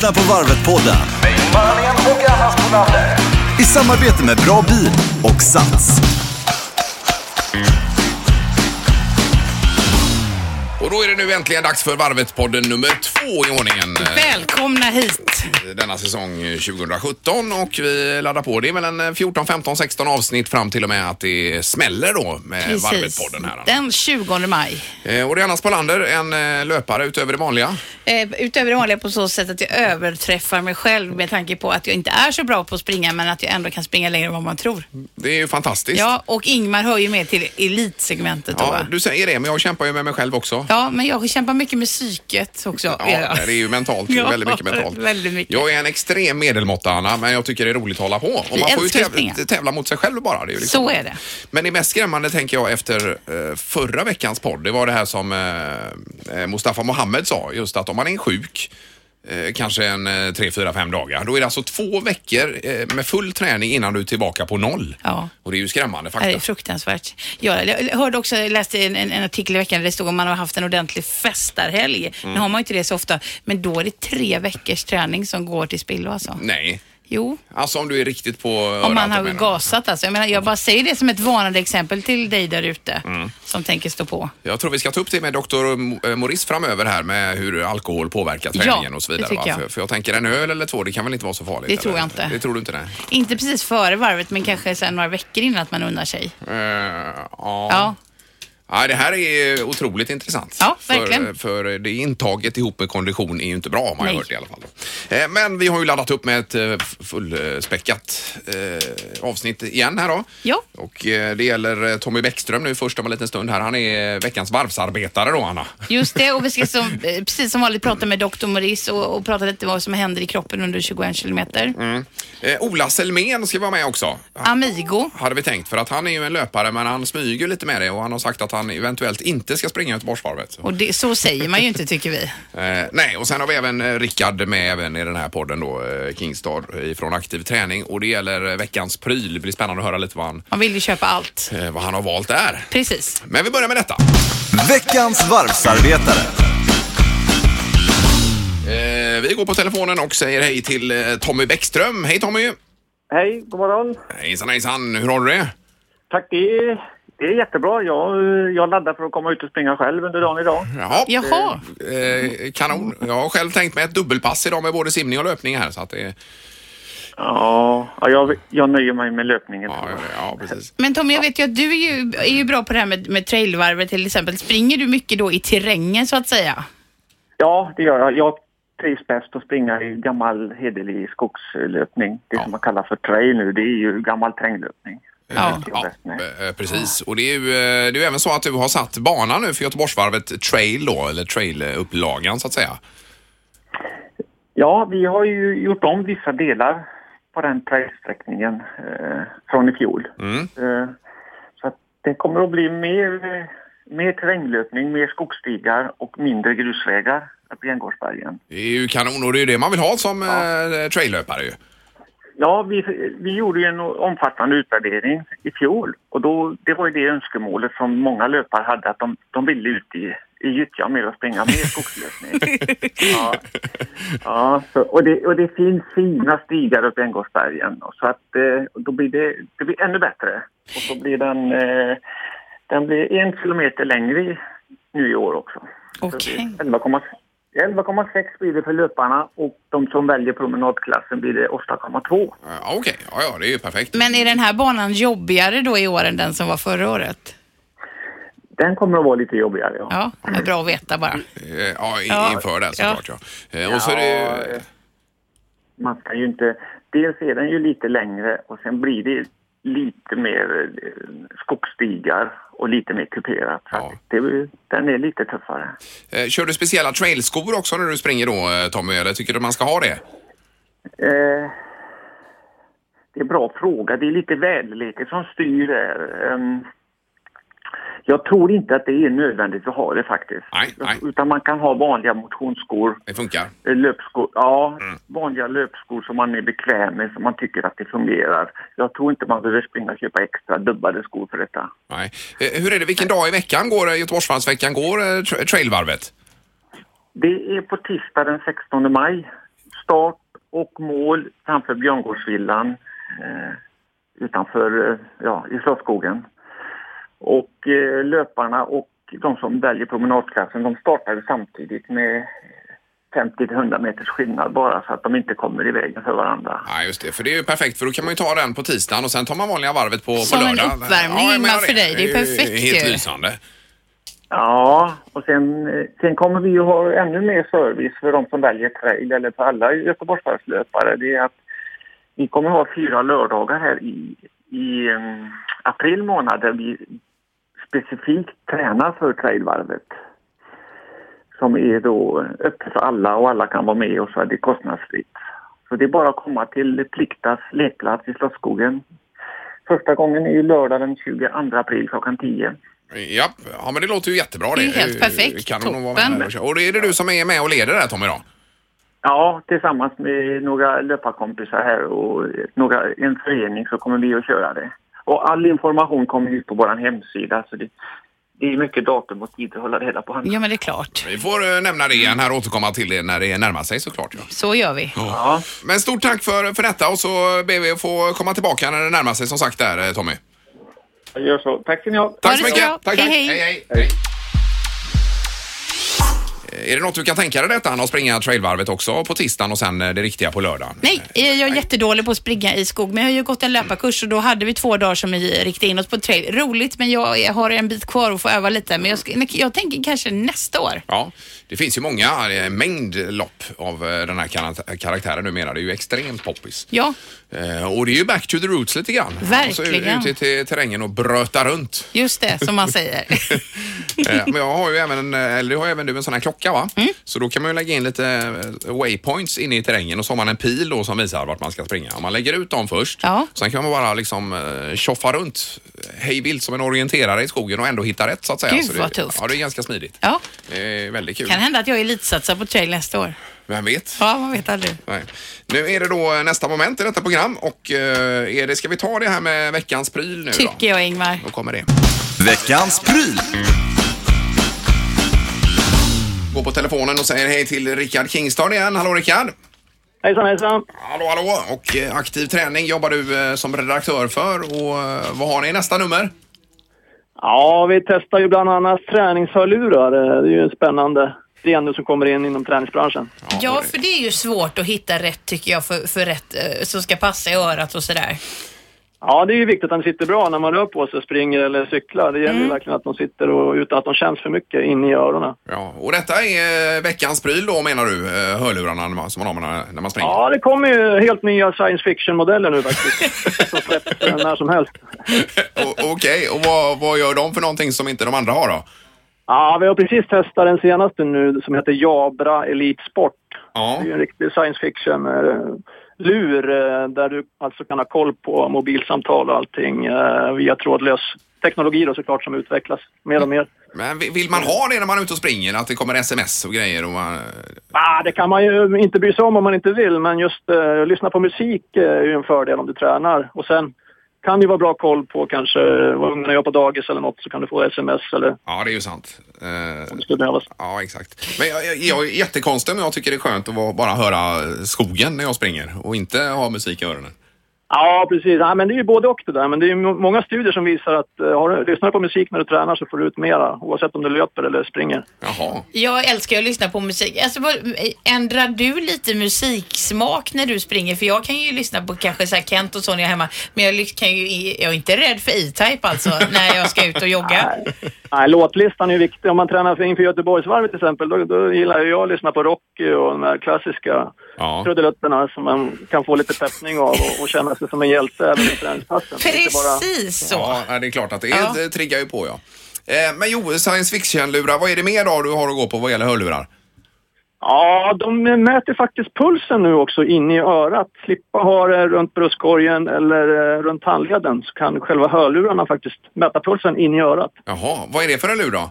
lyssnar på Varvet-podden i samarbete med Bra Bil och Sats. Och då är det nu äntligen dags för Varvet-podden nummer två i ordningen. Välkomna hit. Denna säsong eh, 2017 och vi laddar på. Det är en 14, 15, 16 avsnitt fram till och med att det smäller då med Precis. Varvet-podden här. Den 20 maj. Eh, Och det är Anna Spolander, en eh, löpare utöver det vanliga. Eh, utöver det vanliga på så sätt att jag överträffar mig själv med tanke på att jag inte är så bra på att springa men att jag ändå kan springa längre än vad man tror. Det är ju fantastiskt. Ja, och Ingmar hör ju med till elitsegmentet då Ja, va? du säger det, men jag kämpar ju med mig själv också. Ja, men jag kämpar mycket med psyket också. Ja, det är ju mentalt, Ja, väldigt mycket mentalt. väldigt mycket. Jag är en extrem medelmåtta Anna, men jag tycker det är roligt att hålla på. Och man får ju älskar att täv springa. tävla mot sig själv bara. Det är liksom. Så är det. Men det mest skrämmande tänker jag efter eh, förra veckans podd, det var det här som eh, eh, Mustafa Mohammed sa, just att om man är sjuk eh, kanske en eh, tre, fyra, fem dagar. Då är det alltså två veckor eh, med full träning innan du är tillbaka på noll. Ja. Och det är ju skrämmande Det är fakta. fruktansvärt. Jag hörde också, jag läste en, en, en artikel i veckan där det stod om man har haft en ordentlig festarhelg. Mm. Nu har man ju inte det så ofta, men då är det tre veckors träning som går till spillo alltså. Nej, Jo, alltså om du är riktigt på om man har gasat alltså. Jag, menar, jag bara säger det som ett varnande exempel till dig där ute Mm. som tänker stå på. Jag tror vi ska ta upp det med doktor Morris framöver här med hur alkohol påverkar Ja, träningen och så det vidare. va? jag. För, för jag tänker en öl eller två, det kan väl inte vara så farligt? Det tror eller? jag inte. Det tror du inte det? Inte precis före varvet, men kanske sen några veckor innan att man unnar sig. Eh, ja. Ja, Ja, det här är otroligt intressant. Ja, för, verkligen. för det intaget ihop med kondition är ju inte bra har man Nej. hört i alla fall. Eh, Men vi har ju laddat upp med ett eh, fullspäckat eh, avsnitt igen här då. Ja. Och det gäller Tommy Bäckström nu först om en liten stund här. Han är veckans varvsarbetare då, Anna. just det. Och vi ska som, precis som vanligt prata med Dr. Morris och, och prata lite vad som händer i kroppen under 21 kilometer. Eh, Ola Selmén ska vara med också. Amigo. Hade vi tänkt, för att han är ju en löpare men han smyger lite med det och han har sagt att han eventuellt inte ska springa Göteborgsvarvet. Och det, så säger man ju inte tycker vi. Eh, nej, och sen har vi även eh, Rickard med även i den här podden då, eh, Kingstar ifrån Aktiv Träning och det gäller eh, veckans pryl. Det blir spännande att höra lite vad han, Man vill ju köpa allt. eh, vad han har valt där. Precis. Men vi börjar med detta. Veckans varvsarbetare. Eh, vi går på telefonen och säger hej till eh, Tommy Bäckström. Hej Tommy! Hej, god morgon. Hejsan hejsan, hur har du det? Tack, det är, det är jättebra. Jag, jag laddar för att komma ut och springa själv under dagen idag. Jaha. Jaha. Eh, kanon. Jag har själv tänkt mig ett dubbelpass idag med både simning och löpning här. Så att det, Ja, ja jag, jag nöjer mig med löpningen. ja, ja, precis. Men Tommy, jag vet ju att du är ju, är ju bra på det här med, med trailvarvet till exempel. Springer du mycket då i terrängen så att säga? Ja, det gör jag. Jag trivs bäst att springa i gammal hederlig skogslöpning. Det som man kallar för trail nu, det är ju gammal terränglöpning. Ja. Det är Ja, eh, precis. Och det är, ju, eh, det är ju även så att du har satt banan nu för Göteborgsvarvet Trail då, eller Trail-upplagan så att säga. Ja, vi har ju gjort om vissa delar på den trailsträckningen eh, från i fjol. Mm. Eh, så att det kommer att bli mer, eh, mer terränglöpning, mer skogsstigar och mindre grusvägar uppe i Änggårdsbergen. Det är ju kanon och det är ju det man vill ha som ja. traillöpare ju. Ja, vi, vi gjorde ju en omfattande utvärdering i fjol och då, det var ju det önskemålet som många löpare hade att de, de ville ut i, i gyttja mer och springa mer skogslöpning. ja, ja så, och, det, och det finns fina stigar uppe i Änggårdsbergen så att eh, då blir det, det blir ännu bättre. Och så blir den, eh, den blir en kilometer längre i, nu i år också. Okej. är 11,6 11,6 blir det för löparna och de som väljer promenadklassen blir det 8,2. Ja, Okej, ja, ja, det är ju perfekt. Men är den här banan jobbigare då i år än den som var förra året? Den kommer att vara lite jobbigare. Ja. Ja, det är bra att veta bara. Eh, Ja, i- Ja. inför det såklart ja. Eh, Och så är det Ja, Man ska ju inte... Dels är den ju lite längre och sen blir det lite mer eh, skogsstigar och lite mer kuperat. Ja. att det, den är lite tuffare. eh, kör du speciella trailskor också när du springer då eh, Tommy, eller tycker du man ska ha det? Eh, det är en bra fråga. Det är lite väderleken som styr där. Ehm, jag tror inte att det är nödvändigt att ha det faktiskt. Nej, nej. Utan man kan ha vanliga motionsskor. Det funkar. Eh, Löpskor, ja, Mm. vanliga löpskor som man är bekväm med, som man tycker att det fungerar. Jag tror inte man behöver springa och köpa extra dubbade skor för detta. Nej. Eh, Hur är det, vilken dag i veckan går Göteborgsvarvsveckan går eh, tra- trailvarvet? Det är på tisdag den 16 maj start och mål framför Björngårdsvillan eh, utanför, ja, i Slottsskogen. Och eh, löparna och de som väljer promenadklassen, de startar samtidigt med 50-100 meters skillnad bara så att de inte kommer i vägen för varandra. Ja, just det. För det är ju perfekt för då kan man ju ta den på tisdagen och sen tar man vanliga varvet på, Som på en lördag. uppvärmning, jag Ingmar, menar för dig. Det är ju perfekt Helt ju. lysande. Ja, och sen, eh, sen kommer vi ju ha ännu mer service för de som väljer trail eller för alla Göteborgsvarvslöpare. Det är att vi kommer ha fyra lördagar här i, i em, april månad där vi specifikt tränar för trailvarvet. Som är då öppet för alla och alla kan vara med och så är det kostnadsfritt. Så det är bara att komma till Pliktas lekplats i Slottsskogen. Första gången är ju lördag den 22 april klockan 10. Ja, ja, men det låter ju jättebra det. Det är helt perfekt. Kan nog vara Toppen. med och, och det är det du som är med och leder där Tommy då? Ja, tillsammans med några löparkompisar här och några, en förening så kommer vi att köra det. Och all information kommer ut på vår hemsida så det, det är mycket datum och tid att hålla reda på. Ja, men det är klart. Vi får eh, nämna det igen här och återkomma till det när det närmar sig såklart. Ja. Så gör vi. Ja, Men stort tack för, för detta och så ber vi att få komma tillbaka när det närmar sig som sagt där eh, Tommy. jag gör så. Tack ska ni ha. Tack så mycket. Tack, Hej, tack. hej. hej, hej. Är det något du kan tänka dig detta, att springa trailvarvet också på tisdagen och sen eh, det riktiga på lördagen? Nej, jag är jättedålig på att springa i skog, men jag har ju gått en löparkurs och då hade vi två dagar som vi riktade in oss på trail. Roligt, men jag, har en bit kvar att få öva lite. Men jag, jag tänker kanske nästa år. Ja, det finns ju många, en mängd lopp av eh, den här kar- karaktären numera. Det är ju extremt poppis. Ja, Eh, och det är ju back to the roots lite grann. Verkligen. Alltså, ut i terrängen och bröta runt. just det, som man säger. Eh, Men jag har ju även, eh, eller har även du en sån här klocka va? Mm. Så då kan man ju lägga in lite eh, waypoints inne i terrängen och så har man en pil då som visar vart man ska springa. Om man lägger ut dem först, Ja. sen kan man bara liksom eh, tjoffa runt hej vilt som en orienterare i skogen och ändå hitta rätt så att säga. Gud, så det, vad tufft. Ja, det är ganska smidigt. Ja, Det är väldigt kul. kan hända att jag elitsatsar på trail nästa år. Vem vet? Ja, man vet aldrig. Nej. Nu är det då nästa moment i detta program och eh, är det, ska vi ta det här med veckans pryl nu då? Tycker jag, Ingmar. Då kommer det. Veckans pryl. Gå på telefonen och säger hej till Rickard Kingstad igen. Hallå Rickard! Hejsan hejsan! Hallå hallå! Och eh, aktiv träning jobbar du eh, som redaktör för och eh, vad har ni i nästa nummer? Ja, vi testar ju bland annat träningshörlurar. Det är ju spännande gren nu som kommer in inom träningsbranschen. Ja, för det är ju svårt att hitta rätt tycker jag för, för rätt eh, som ska passa i örat och sådär. Ja, det är ju viktigt att de sitter bra när man rör på sig, springer eller cyklar. Det gäller ju verkligen att de sitter och utan att de känns för mycket inne i öronen. Ja, och detta är eh, veckans pryl då menar du, eh, hörlurarna som man har när, man springer? Ja, det kommer ju helt nya science fiction-modeller nu faktiskt. som släpps när som helst. Okej, och vad, vad gör de för någonting som inte de andra har då? Ja, vi har precis testat den senaste nu som heter Jabra Elite Sport. Ja, Det är en riktig science fiction-lur eh, där du alltså kan ha koll på mobilsamtal och allting eh, via trådlös teknologi då såklart som utvecklas mer och mer. men vi- vill man ha det när man är ute och springer? Att det kommer sms och grejer? Och man, Ah, det kan man ju inte bry sig om om man inte vill, men just eh, lyssna på musik eh, är ju en fördel om du tränar. Och sen kan ju vara bra koll på kanske vad ungarna gör på dagis eller något så kan du få sms eller ja, det är ju sant. Eh, om det skulle behövas. Ja, exakt. Men jag, jag, jag är jättekonstig men jag tycker det är skönt att bara höra skogen när jag springer och inte ha musik i öronen. Ja, precis. Ja, men det är ju både och det där. Men det är ju må- många studier som visar att uh, har du, lyssnar du på musik när du tränar så får du ut mera oavsett om du löper eller springer. Jaha. Jag älskar att lyssna på musik. Alltså, vad- ändrar du lite musiksmak när du springer? För jag kan ju lyssna på kanske så här Kent och Sonja hemma, men jag, kan ju, jag är inte rädd för E-Type alltså när jag ska ut och jogga. Nej, låtlistan är ju viktig. Om man tränar för inför Göteborgsvarvet till exempel, då, då gillar ju jag att lyssna på rock och de här klassiska Ja. trudelutterna som man kan få lite peppning av och, och känna sig som en hjälte även i träningspassen. Inte bara- Precis så. Ja, det är klart att det, Ja. det triggar ju på ja. Eh, men jo, science fiction-lurar, vad är det mer då du har att gå på vad gäller hörlurar? Ja, de mäter faktiskt pulsen nu också inne i örat. Slippa ha det runt bröstkorgen eller eh, runt handleden så kan själva hörlurarna faktiskt mäta pulsen in i örat. Jaha, vad är det för en lur då?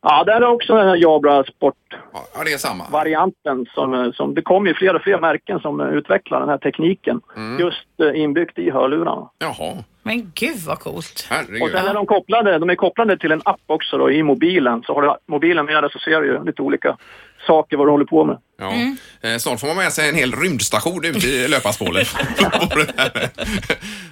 Ja, där är också den här Jabra Sport-varianten. Ja, det. Som, eh, som, det kommer ju fler och fler märken som eh, utvecklar den här tekniken. Just eh, inbyggt i hörlurarna. Jaha, Men gud vad coolt. Och herregud. sen är de kopplade, de är kopplade till en app också då, i mobilen. Så har du mobilen med dig så ser du ju lite olika saker vad du håller på med. Ja. Eh, Snart får man med sig en hel rymdstation ute i löparspåret. På det här.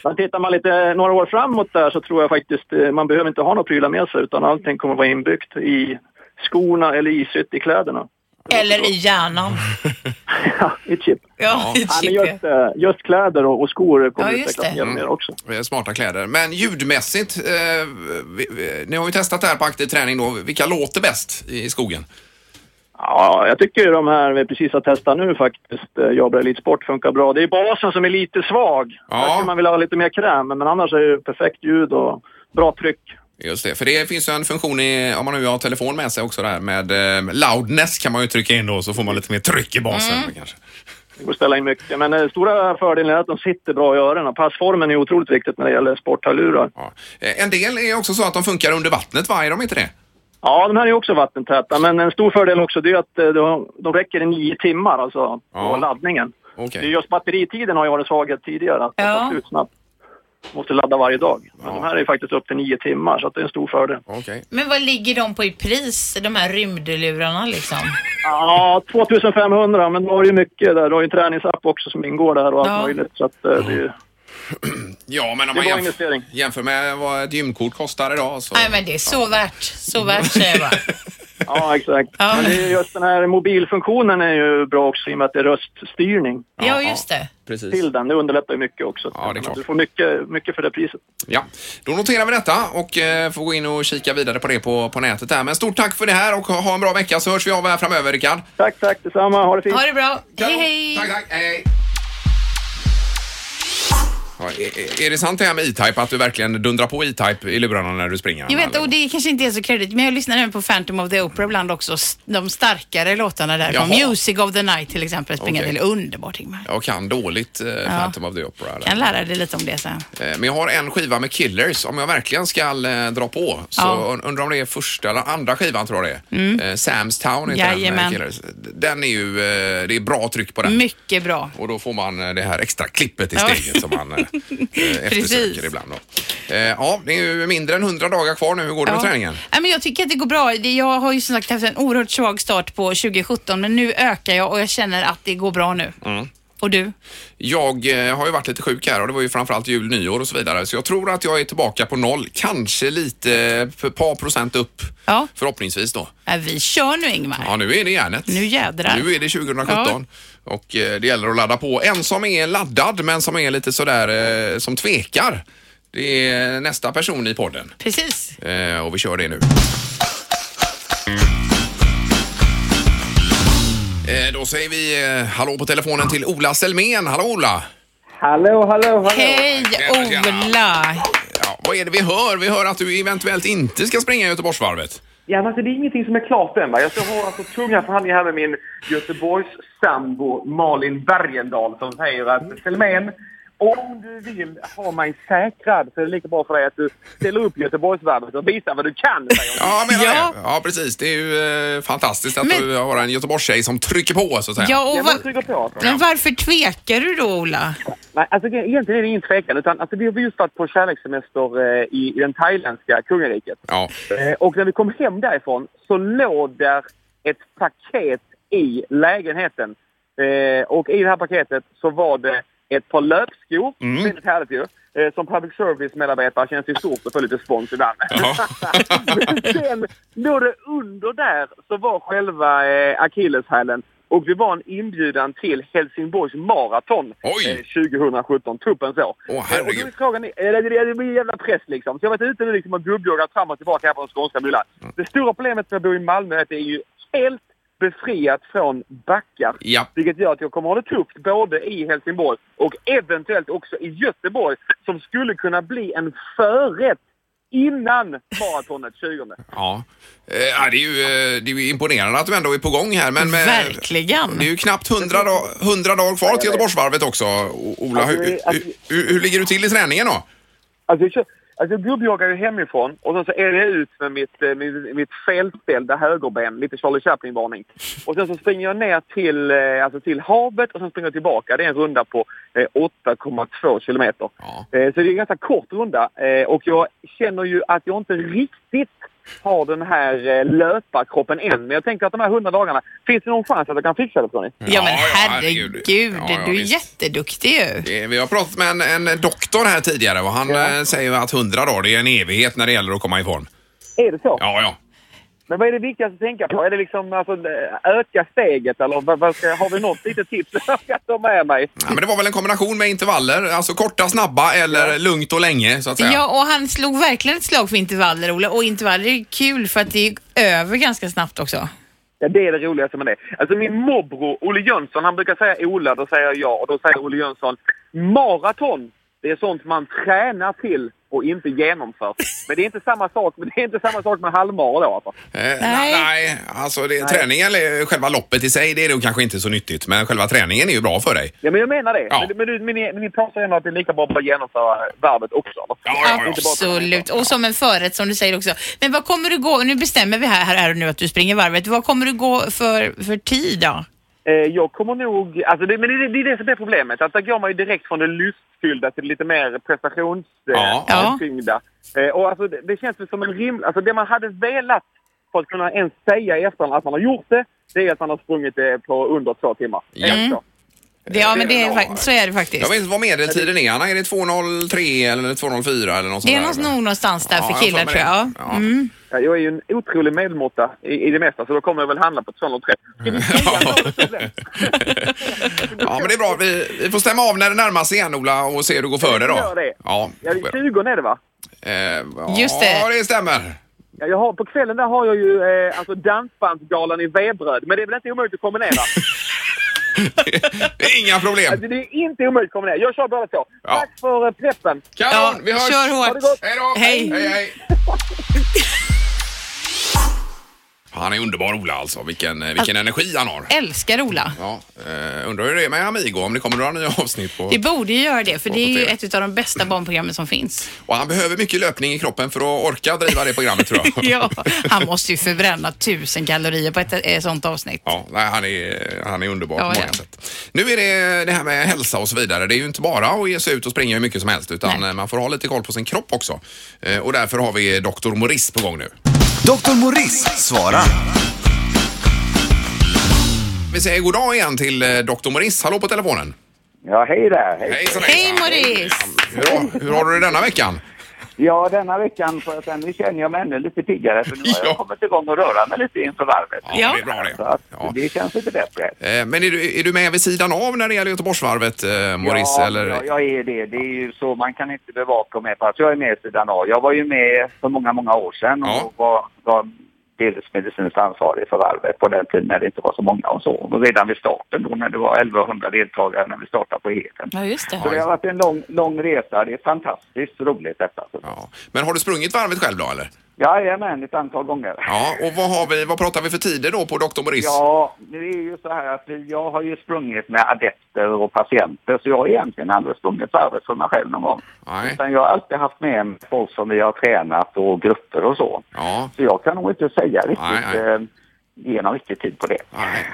Men tittar man lite några år framåt där så tror jag faktiskt eh, man behöver inte ha några prylar med sig utan allting kommer vara inbyggt i skorna eller isytt i kläderna. Eller i hjärnan. Ja, i chip. Ja, i Ja, men chip. just, eh, just kläder och, och skor kommer Ja, utvecklas mer och mer också. Eh, Smarta kläder. Men ljudmässigt, eh, vi, vi, ni har ju testat det här på aktiv träning då. Vilka låter bäst i skogen? Ja, jag tycker ju de här vi precis har testat nu faktiskt, eh, Jabra Elite Sport funkar bra. Det är basen som är lite svag. Ja. Där skulle man vilja ha lite mer kräm, men annars är det perfekt ljud och bra tryck. Just det, för det finns ju en funktion i, om man nu har telefon med sig också där med eh, loudness kan man ju trycka in då så får man lite mer tryck i basen kanske. Det går att ställa in mycket. Men eh, stora fördelen är att de sitter bra i öronen. Passformen är otroligt viktigt när det gäller sporthörlurar. Ja. Eh, En del är också så att de funkar under vattnet, va? Är de inte det? Ja, de här är också vattentäta, men en stor fördel också det är att eh, de, de räcker i nio timmar alltså på Ja. laddningen. Okej. Det är just batteritiden har ju varit svaghet tidigare, att den Ja. tar slut snabbt. Måste ladda varje dag. Men Ja. de här är ju faktiskt upp till nio timmar, så att det är en stor fördel. Okej. Men vad ligger de på i pris, de här rymdlurarna liksom? Ja, 2500, men då har ju mycket där. Du har ju en träningsapp också som ingår där och allt Ja. möjligt. Så att, eh, det är ju... Ja, men om man var jämf- investering. jämför med vad ett gymkort kostar idag så... Nej men det är så värt, så värt säger jag bara. Ja, exakt. Ja. Men det är just den här mobilfunktionen är ju bra också i och med att det är röststyrning Ja just det. Precis. till den. Det underlättar ju mycket också. Ja, det är klart. Du får mycket, mycket för det priset. Ja, då noterar vi detta och eh, får gå in och kika vidare på det på, på nätet där. Men stort tack för det här och ha en bra vecka så hörs vi av här framöver, Rickard. Tack, tack detsamma. Ha det fint. Ha det bra. Hej hej. Tack, tack. Hej. Ja, är, är det sant det här med E-Type, att du verkligen dundrar på E-Type i lurarna när du springer? Jag vet, och det kanske inte är så kredit, men jag lyssnar även på Phantom of the Opera ibland också. De starkare låtarna där. Jaha. Music of the Night till exempel. Springer Okej. till underbart Ingmar. Jag kan dåligt eh, Phantom of the Opera. eller? Kan lära dig lite om det sen. Eh, Men jag har en skiva med Killers. Om jag verkligen ska eh, dra på så Ja. Mm. undrar om det är första eller andra skivan tror jag det är. Eh, Sam's Town heter den Jajamän. med Killers. Den är ju, eh, det är bra tryck på den. Mycket bra. Och då får man eh, det här extra klippet i Ja. steget som man eh, eh, eftersöker Precis. ibland. Då. Eh, Ja, det är ju mindre än 100 dagar kvar nu. Hur går det med träningen? Nej, men jag tycker att det går bra. Det- Jag har ju som sagt haft en oerhört svag start på 2017 men nu ökar jag och jag känner att det går bra nu. Mm. Och du? Jag eh, har ju varit lite sjuk här och det var ju framförallt jul, nyår och så vidare. Så jag tror att jag är tillbaka på noll. Kanske lite, eh, ett par procent upp. Ja. Förhoppningsvis då. Äh, vi kör nu Ingmar. Ja, nu är det järnet. Nu jädrar. Nu är det 2017 och eh, det gäller att ladda på. En som är laddad men som är lite sådär, eh, som tvekar. Det är nästa person i podden Precis. Eh, och vi kör det nu. Eh, Då säger vi eh, hallå på telefonen till Ola Selmén. Hallå Ola! Hallå, hallå, hallå. Hej Tjena, tjena. Ola! Ja, vad är det vi hör? Vi hör att du eventuellt inte ska springa Göteborgsvarvet. Ja, men alltså, det är ingenting som är klart än. Va? Jag ska ha alltså, tunga förhandlingar här med min Göteborgs sambo Malin Bergendahl som säger att Selmén, om du vill ha mig säkrad så är det lika bra för dig att du ställer upp Göteborgsvarvet och visar vad du kan. Ja, menar Ja. det. Ja, precis. Det är ju eh, fantastiskt att Men- du har en Göteborgstjej som trycker på, så att säga. Ja, och men va- jag trycker på. Men varför tvekar du då Ola? Nej, alltså, det- egentligen är det ingen tvekan. Utan, alltså, vi har just varit på kärlekssemester eh, i, i den thailändska kungariket. Ja. Eh, och när vi kom hem därifrån så låg där ett paket i lägenheten. Eh, och i det här paketet så var det ett par löpskor, Mm. väldigt härligt ju, eh, som public service-medarbetare känns det stort att få lite spons ibland. Ja. Sen låg det under där så var själva eh, akilleshälen och det var en inbjudan till Helsingborgs maraton eh, 2017, tuppen så. Åh, Eh, och herregud. då är frågan, det, det, det blir en jävla press liksom. Så jag har varit ute nu liksom och gubbjoggat fram och tillbaka här på den skånska myllan. Mm. Det stora problemet med att bo i Malmö är att det är ju helt befriat från backar. Ja. Vilket gör att jag kommer att ha det tufft både i Helsingborg och eventuellt också i Göteborg som skulle kunna bli en förrätt innan maratonet 20. Ja. Eh, ja, det, är ju, eh, det är ju imponerande att du ändå är på gång här. Men med, Verkligen. Det är ju knappt 100, dag, 100 dagar kvar till Göteborgsvarvet också. Ola, Alltså, hur, alltså- hur, hur, hur ligger du till i träningen då? Alltså, jag kör, Alltså jag gubbjoggar ju hemifrån och sen så är jag ut med mitt, eh, mitt, mitt felställda högerben, lite Charlie Chaplin-varning. Och sen så springer jag ner till, eh, alltså till havet och sen springer jag tillbaka. Det är en runda på eh, 8,2 kilometer. Ja. Eh, så det är en ganska kort runda eh, och jag känner ju att jag inte riktigt har den här eh, löparkroppen än. Men jag tänker att de här 100 dagarna, finns det någon chans att jag kan fixa det tror ni? Ja, men Ja, herregud. Ja, ja, du är visst. jätteduktig ju. Det- Vi har pratat med en, en doktor här tidigare och han eh, säger att 100 dagar det är en evighet när det gäller att komma i form. Är det så? Ja, ja. Men vad är det viktigaste att tänka på? Är det liksom alltså, öka steget eller vad, vad ska, har vi något litet tips ska ta med mig? ja. Men det var väl en kombination med intervaller, alltså korta, snabba eller lugnt och länge så att säga. Ja, och han slog verkligen ett slag för intervaller, Ola. Och intervaller är kul för att det är över ganska snabbt också. Ja, det är det roligaste med det. Alltså min morbror Olle Jönsson, han brukar säga Ola, då säger jag ja. Och då säger Olle Jönsson, maraton, det är sånt man tränar till och inte genomför. Men det är inte samma sak, men det är inte samma sak med halvmara då alltså. Eh, Nej. nej. nej, alltså det, träningen, eller själva loppet i sig, det är nog kanske inte så nyttigt. Men själva träningen är ju bra för dig. Ja, men jag menar det. Ja. Men, men, du- men, ni, men ni påstår ändå att det är lika bra att genomföra varvet också? Eller? Ja, ja. Absolut. Och som en förrätt som du säger också. Men vad kommer du gå, nu bestämmer vi här, här, här och nu att du springer varvet. Vad kommer du gå för, för tid då? Eh, jag kommer nog... Alltså det, men det, det är det som är problemet. Att där går man ju direkt från det lustfyllda till det lite mer Ja. prestationstyngda. Eh, och alltså det, det känns som en rim... Alltså det man hade velat för att kunna ens säga i efterhand att man har gjort det, det är att man har sprungit det på under två timmar. Ja. Det, ja, men det är, fakt- så är det Jag faktiskt. vet inte vad medeltiden är, Anna. Är det 2.03 eller 2.04 eller något sånt Det är där, nog eller? någonstans där Ja, för jag killar med tror jag. det. Ja. Mm. Ja, jag är ju en otrolig medelmåtta i, i det mesta, så då kommer jag väl handla på 203. Ska vi säga något problem? Ja, men det är bra. Vi, vi får stämma av när det närmar sig igen, Ola, och se hur det går för dig då. Gör det. Ja, Ja, det är 20 är det va? Eh, ja, Just det. Ja, det stämmer. Ja, jag har, på kvällen där har jag ju eh, alltså dansbandsgalan i V-bröd, men det är väl inte omöjligt att kombinera? Det är inga problem. Alltså, det är inte omöjligt att kombinera. Jag kör båda två. Ja. Tack för eh, preppen! Kanon, Ja, vi hörs. kör Ha det hårt. gott! Hej då! Hej. hej, hej. Han är underbar Ola alltså. Vilken, eh, vilken energi han har. Älskar Ola. Ja, eh, undrar hur det är med Amigo, om det kommer några nya avsnitt på... Det borde ju göra det, för det är ju ett av de bästa barnprogrammen som finns. Och han behöver mycket löpning i kroppen för att orka driva det programmet tror jag. Ja, han måste ju förbränna tusen kalorier på ett, ett sånt avsnitt. Ja, nej, han, är, han är underbar Ja, på många han. sätt. Nu är det det här med hälsa och så vidare. Det är ju inte bara att ge sig ut och springa hur mycket som helst utan Nej. eh, man får ha lite koll på sin kropp också. Eh, Och därför har vi Dr. Morris på gång nu. Dr. Morris svarar. Vi säger god dag igen till eh, Dr. Morris. Hallå på telefonen. Ja, hej där. Hej. Hejsan, Hej. Maurice! Hur, har- hur har du det denna veckan? Ja, denna veckan får jag säga, nu känner jag mig ännu lite piggare för nu har Ja. jag kommit igång och röra mig lite inför varvet. Ja, det är bra Så det. att Ja. det känns lite bättre. Eh, Men är du, är du med vid sidan av när det gäller Göteborgsvarvet, eh, Morris? ja, eller? ja, jag är det. Det är ju så, man kan inte bevaka med på. Så jag är med sidan av. Jag var ju med för många, många år sedan och Ja. var, var delvis medicinskt ansvarig för varvet på den tiden när det inte var så många och så. Och redan vid starten då när det var 1100 deltagare när vi startade på Heden. Ja, just det. Så det har varit en lång, lång resa. Det är fantastiskt roligt detta. Ja. Men har du sprungit varvet själv då eller? Jajamän, ett antal gånger. Ja, och vad, har vi, vad pratar vi för tider då på Dr. Morris? Ja, det är ju så här att jag har ju sprungit med adepter och patienter så jag har egentligen aldrig sprungit varvet för mig själv någon gång. Nej. Utan jag har alltid haft med folk som vi har tränat och grupper och så. Ja. Så jag kan nog inte säga riktigt, Nej, nej. Eh, ge någon riktig tid på det. Nej.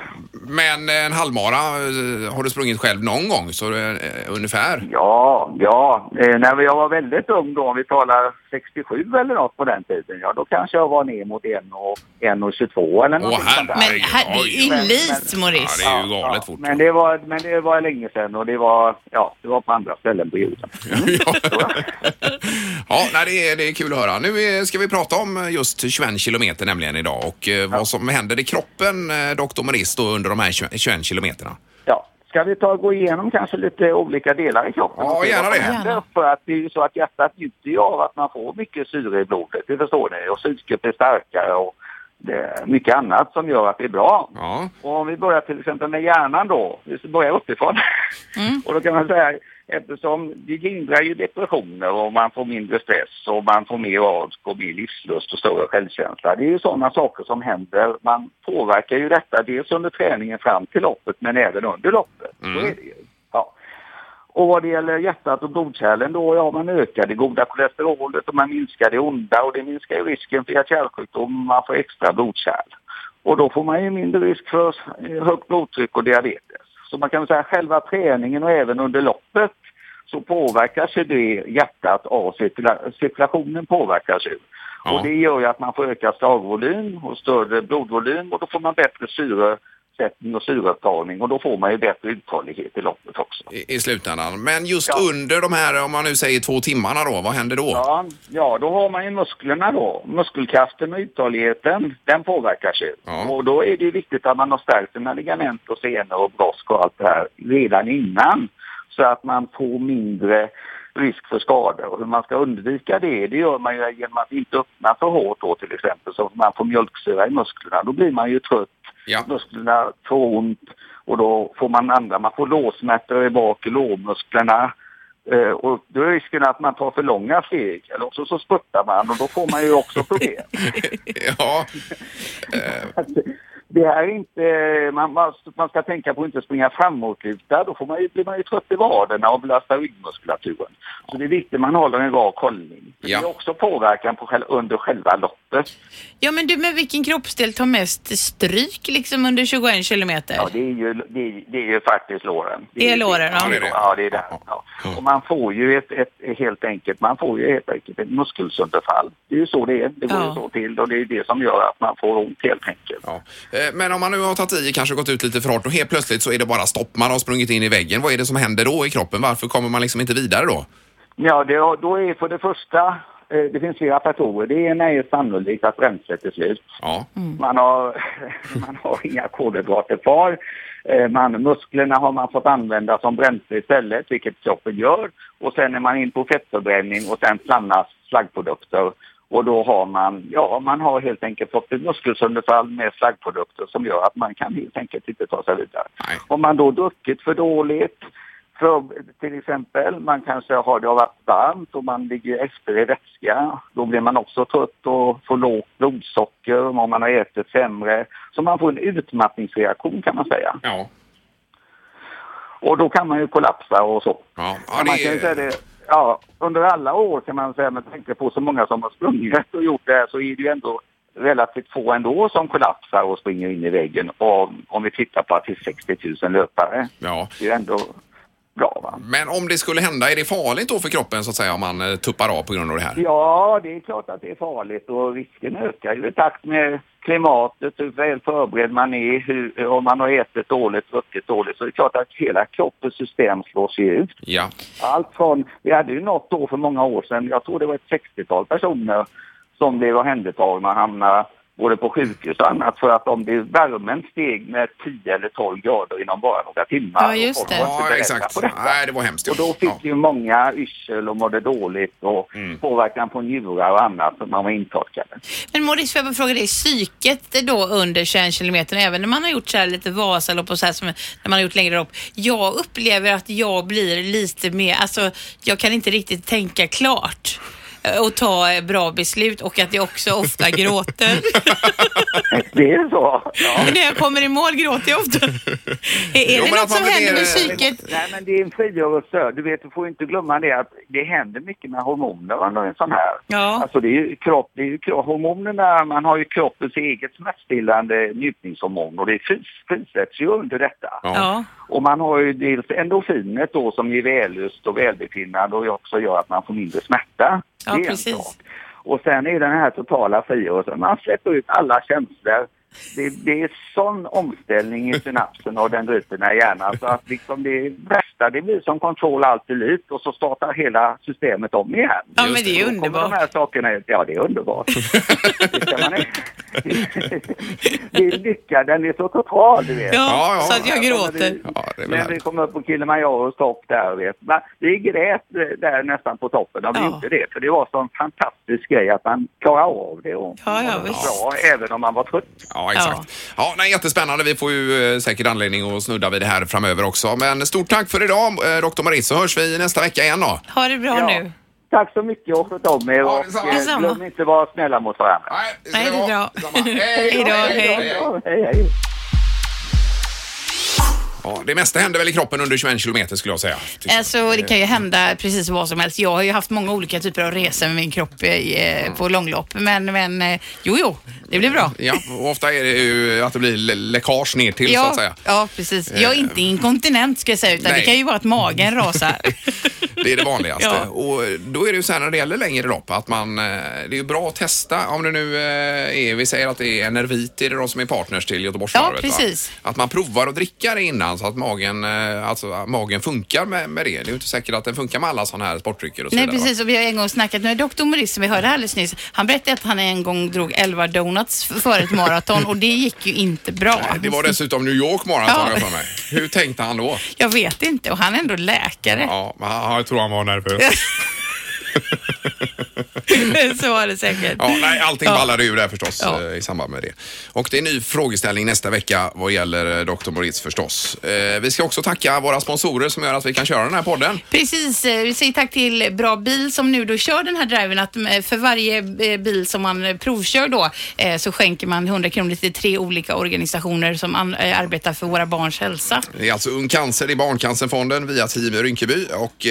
Men en halvmara eh, har du sprungit själv någon gång? Så eh, ungefär? Ja, ja. Eh, när jag var väldigt ung då, om vi talar 67 eller något på den tiden, ja då kanske jag var ner mot 1 och 1,22 eller något Åh, sånt där. Men här, det är ju men- elit, Ja, Maurice. det är ju galet fort. Men det, var, men det var länge sedan och det var, ja, det var på andra ställen på jorden. ja, nej, det, är, det är kul att höra. Nu är- ska vi prata om just 21 kilometer nämligen idag och eh, vad som händer i kroppen, eh, Dr. Morris, då under de här 20 21 kilometerna. Ja, ska vi ta och gå igenom kanske lite olika delar i kroppen? Ja, och se gärna vad som det. händer? Gärna. För att det är ju så att hjärtat njuter ju av att man får mycket syre i blodet, det förstår ni. Och psyket blir starkare och det är mycket annat som gör att det är bra. Ja, Och om vi börjar till exempel med hjärnan då, vi börjar uppifrån. Mm. och då kan man säga, eftersom det lindrar ju depressioner och man får mindre stress och man får mer ork och mer livslust och större självkänsla. Det är ju sådana saker som händer. Man påverkar ju detta dels under träningen fram till loppet men även under loppet. Så är det ju. Och vad det gäller hjärtat och blodkärlen då, ja man ökar det goda kolesterolet och man minskar det onda och det minskar ju risken för hjärt-kärlsjukdom man får extra blodkärl. Och då får man ju mindre risk för högt blodtryck och diabetes. Så man kan säga själva träningen och även under loppet så påverkas ju det hjärtat av cirkula- cirkulationen påverkas ju. Ja. Och det gör ju att man får ökad slagvolym och större blodvolym och då får man bättre syresättning och syreupptagning och då får man ju bättre uthållighet i loppet också. I, I slutändan. Men just Ja. under de här, om man nu säger två timmarna då, vad händer då? Ja, ja, då har man ju musklerna då. Muskelkraften och uthålligheten, den påverkas ju. Ja. Och då är det ju viktigt att man har stärkt sina ligament och senor och brosk och allt det här redan innan. Så att man får mindre risk för skador. Och hur man ska undvika det, det gör man ju genom att inte öppna för hårt då till exempel. Så att man får mjölksyra i musklerna. Då blir man ju trött, Ja. musklerna får ont och då får man andra, man får låsmärtor i bak i lårmusklerna. Eh, och då är risken att man tar för långa steg eller också så spurtar man och då får man ju också problem. ja. Det är inte, man, man, ska tänka på att inte springa framåtlutad, då får man ju, blir man ju trött i vaderna och belastar ryggmuskulaturen. Så det är viktigt att man håller en rak hållning. Ja. Det är också påverkan på under själva loppet. Ja, men du, men vilken kroppsdel tar mest stryk liksom under 21 kilometer? Ja, det är ju, det är, det är ju faktiskt låren. Det är ju- låren, ja. Ja, det är det. Ja, det är det. Och man får ju ett, ett, helt enkelt, man får ju helt enkelt ett muskelsönderfall. Det är ju så det är. Det går Ja. så till och det är det som gör att man får ont helt enkelt. Ja. Eh, Men om man nu har tagit i, kanske gått ut lite för hårt och helt plötsligt så är det bara stopp. Man har sprungit in i väggen. Vad är det som händer då i kroppen? Varför kommer man liksom inte vidare då? Ja, det, då är för det första, eh, det finns flera faktorer. Det ena är sannolikt att bränslet är slut. Ja. Man har, man har inga kolhydrater kvar. Eh, Man, musklerna har man fått använda som bränsle istället, vilket kroppen gör. Och sen är man in på fettförbränning och sen blandas slaggprodukter. Och då har man, ja, man har helt enkelt fått ett muskelsönderfall med slaggprodukter som gör att man kan helt enkelt inte ta sig vidare. Nej. Om man då druckit för dåligt, för, till exempel, man kanske har det har varit varmt och man ligger efter i vätska. Då blir man också trött och får lågt blodsocker om man har ätit sämre. Så man får en utmattningsreaktion kan man säga. Ja. Och då kan man ju kollapsa och så. Ja, ja Men man det kan säga det, ja, under alla år kan man säga med tanke på så många som har sprungit och gjort det här så är det ju ändå relativt få ändå som kollapsar och springer in i väggen. Och om vi tittar på att det är 60 000 löpare. Ja. Det är ändå bra va? Men om det skulle hända, är det farligt då för kroppen så att säga om man eh, tuppar av på grund av det här? Ja, det är klart att det är farligt och risken ökar ju i takt med klimatet, hur väl förberedd man är, hur, om man har ätit dåligt, druckit dåligt. Så det är klart att hela kroppens system slås ju ut. Ja. Allt från, vi hade ju något år för många år sedan, jag tror det var ett 60-tal personer som blev omhändertagna och hamnade både på sjukhus och annat för att om det värmen steg med 10 eller 12 grader inom bara några timmar. Ja, just det. Ja, exakt. på detta. Nej, det var hemskt. Och då fick ja. ju många yrsel och mådde dåligt och Mm. påverkan på njurar och annat. Så man var intorkade. Men Maurice, får jag bara fråga dig, psyket då under 21 kilometer, även när man har gjort så här lite Vasalopp och så här som när man har gjort längre lopp. Jag upplever att jag blir lite mer, alltså jag kan inte riktigt tänka klart och ta eh, bra beslut och att jag också ofta gråter. Det är så. Ja. när jag kommer i mål gråter jag ofta. Är, är Jo, det något som händer med psyket? Nej, men det är en frigörelse. Du vet, du får inte glömma det att det händer mycket med hormoner under en sån här. Ja. Alltså det är ju kropp, det är ju kropp, hormonerna, man har ju kroppens eget smärtstillande njutningshormon och det fris, frisätts ju under detta. Ja. Och man har ju dels endorfinet då som ger vällust och välbefinnande och också gör att man får mindre smärta. Ja, det är en precis. sak. Och sen är den här totala frigörelsen, man släpper ut alla känslor. Det, det är sån omställning i synapsen och dendriterna i hjärnan så att liksom det värsta det blir som kontroll allt elit och så startar hela systemet om igen. Ja, men det är underbart. De här sakerna, ja det är underbart. det ska man Det är lycka, den är så total du vet. Ja, Ja, ja. så att jag gråter. Ja, det är väl Men vi kom upp på Kilimanjaros topp där vet. Men vi grät eh, där nästan på toppen. Vi Ja. gjorde det för det var så en fantastisk grej att man klarar av det och Ja, ja, bra även om man var trött. Ja, exakt. Ja. nej, jättespännande. Vi får ju eh, säkert anledning att snudda vid det här framöver också. Men stort tack för idag, eh, Dr. Maris, så hörs vi nästa vecka igen då. Ha det bra Ja. nu. Tack så mycket och sköt om er Ja, och eh, glöm inte att vara snälla mot varandra. Nej, det Nej, det är vara. bra. Hej Hej då, hej. Ja, hej, hej. Ja, det mesta händer väl i kroppen under 21 kilometer skulle jag säga. Alltså det kan ju hända precis vad som helst. Jag har ju haft många olika typer av resor med min kropp eh, på långlopp. Men, men eh, jo, jo, det blir bra. Ja, och ofta är det ju att det blir lä- läckage ner till så att Ja, säga. ja, precis. Jag är inte inkontinent ska jag säga, utan Nej. det kan ju vara att magen rasar. Det är det vanligaste. Ja. Och då är det ju så här när det gäller längre lopp att man, eh, det är ju bra att testa om det nu eh, är, vi säger att det är Enervit, är det de som är partners till Göteborgsvarvet? Ja, va? precis. Att man provar att dricka det innan så att magen, eh, alltså, magen funkar med, med det. Det är ju inte säkert att den funkar med alla sådana här sportdrycker och så Nej, vidare. va? precis. Och vi har en gång snackat med Dr. Maurice som vi hörde alldeles nyss. Han berättade att han en gång drog 11 donuts f- före ett maraton och det gick ju inte bra. Nej, Det var dessutom New York Marathon Ja. har för mig. Hur tänkte han då? Jag vet inte och han är ändå läkare. Ja, han- jag tror han var nervös. Så var det säkert. Ja, nej, allting Ja. ballade ur där förstås Ja. eh, i samband med det. Och det är en ny frågeställning nästa vecka vad gäller eh, Dr. Moritz förstås. Eh, vi ska också tacka våra sponsorer som gör att vi kan köra den här podden. Precis, vi säger tack till Bra Bil som nu då kör den här driven att för varje bil som man provkör då så skänker man 100 kronor till tre olika organisationer som arbetar för våra barns hälsa. Det är alltså Ung Cancer i Barncancerfonden via Team Rinkeby och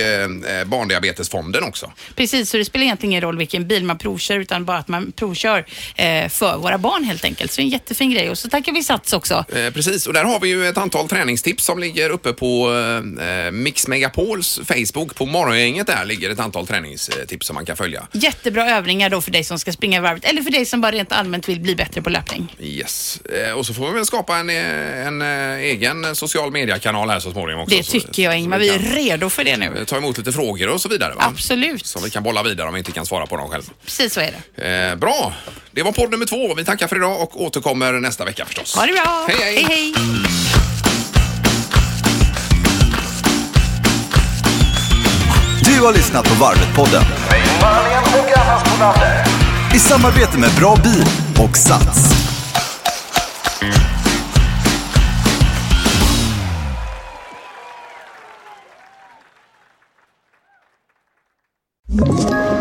Barndiabetesfonden också. Precis, så det spelar egentligen ingen roll vilken bil man provkör utan bara att man provkör eh, för våra barn helt enkelt. Så en jättefin grej och så tackar vi Sats också. Eh, precis, och där har vi ju ett antal träningstips som ligger uppe på eh, Mix Megapols Facebook. På morgongänget där ligger ett antal träningstips som man kan följa. Jättebra övningar då för dig som ska springa varvet eller för dig som bara rent allmänt vill bli bättre på löpning. Yes. Eh, och så får vi väl skapa en, eh, en eh, egen social mediekanal här så småningom också. Det så- tycker jag Ingmar, vi vi är redo för det eh, nu. Ta emot lite frågor och så vidare va? Absolut, Som vi kan bolla vidare om vi inte kan svara på dem själv. precis så är det. Eh, bra, det var podd nummer två. Vi tackar för idag och återkommer nästa vecka förstås. Ha det bra! Hej, hej. hej, hej. Du har lyssnat på Varvet-podden i samarbete med Bra Bil och Sats. Ett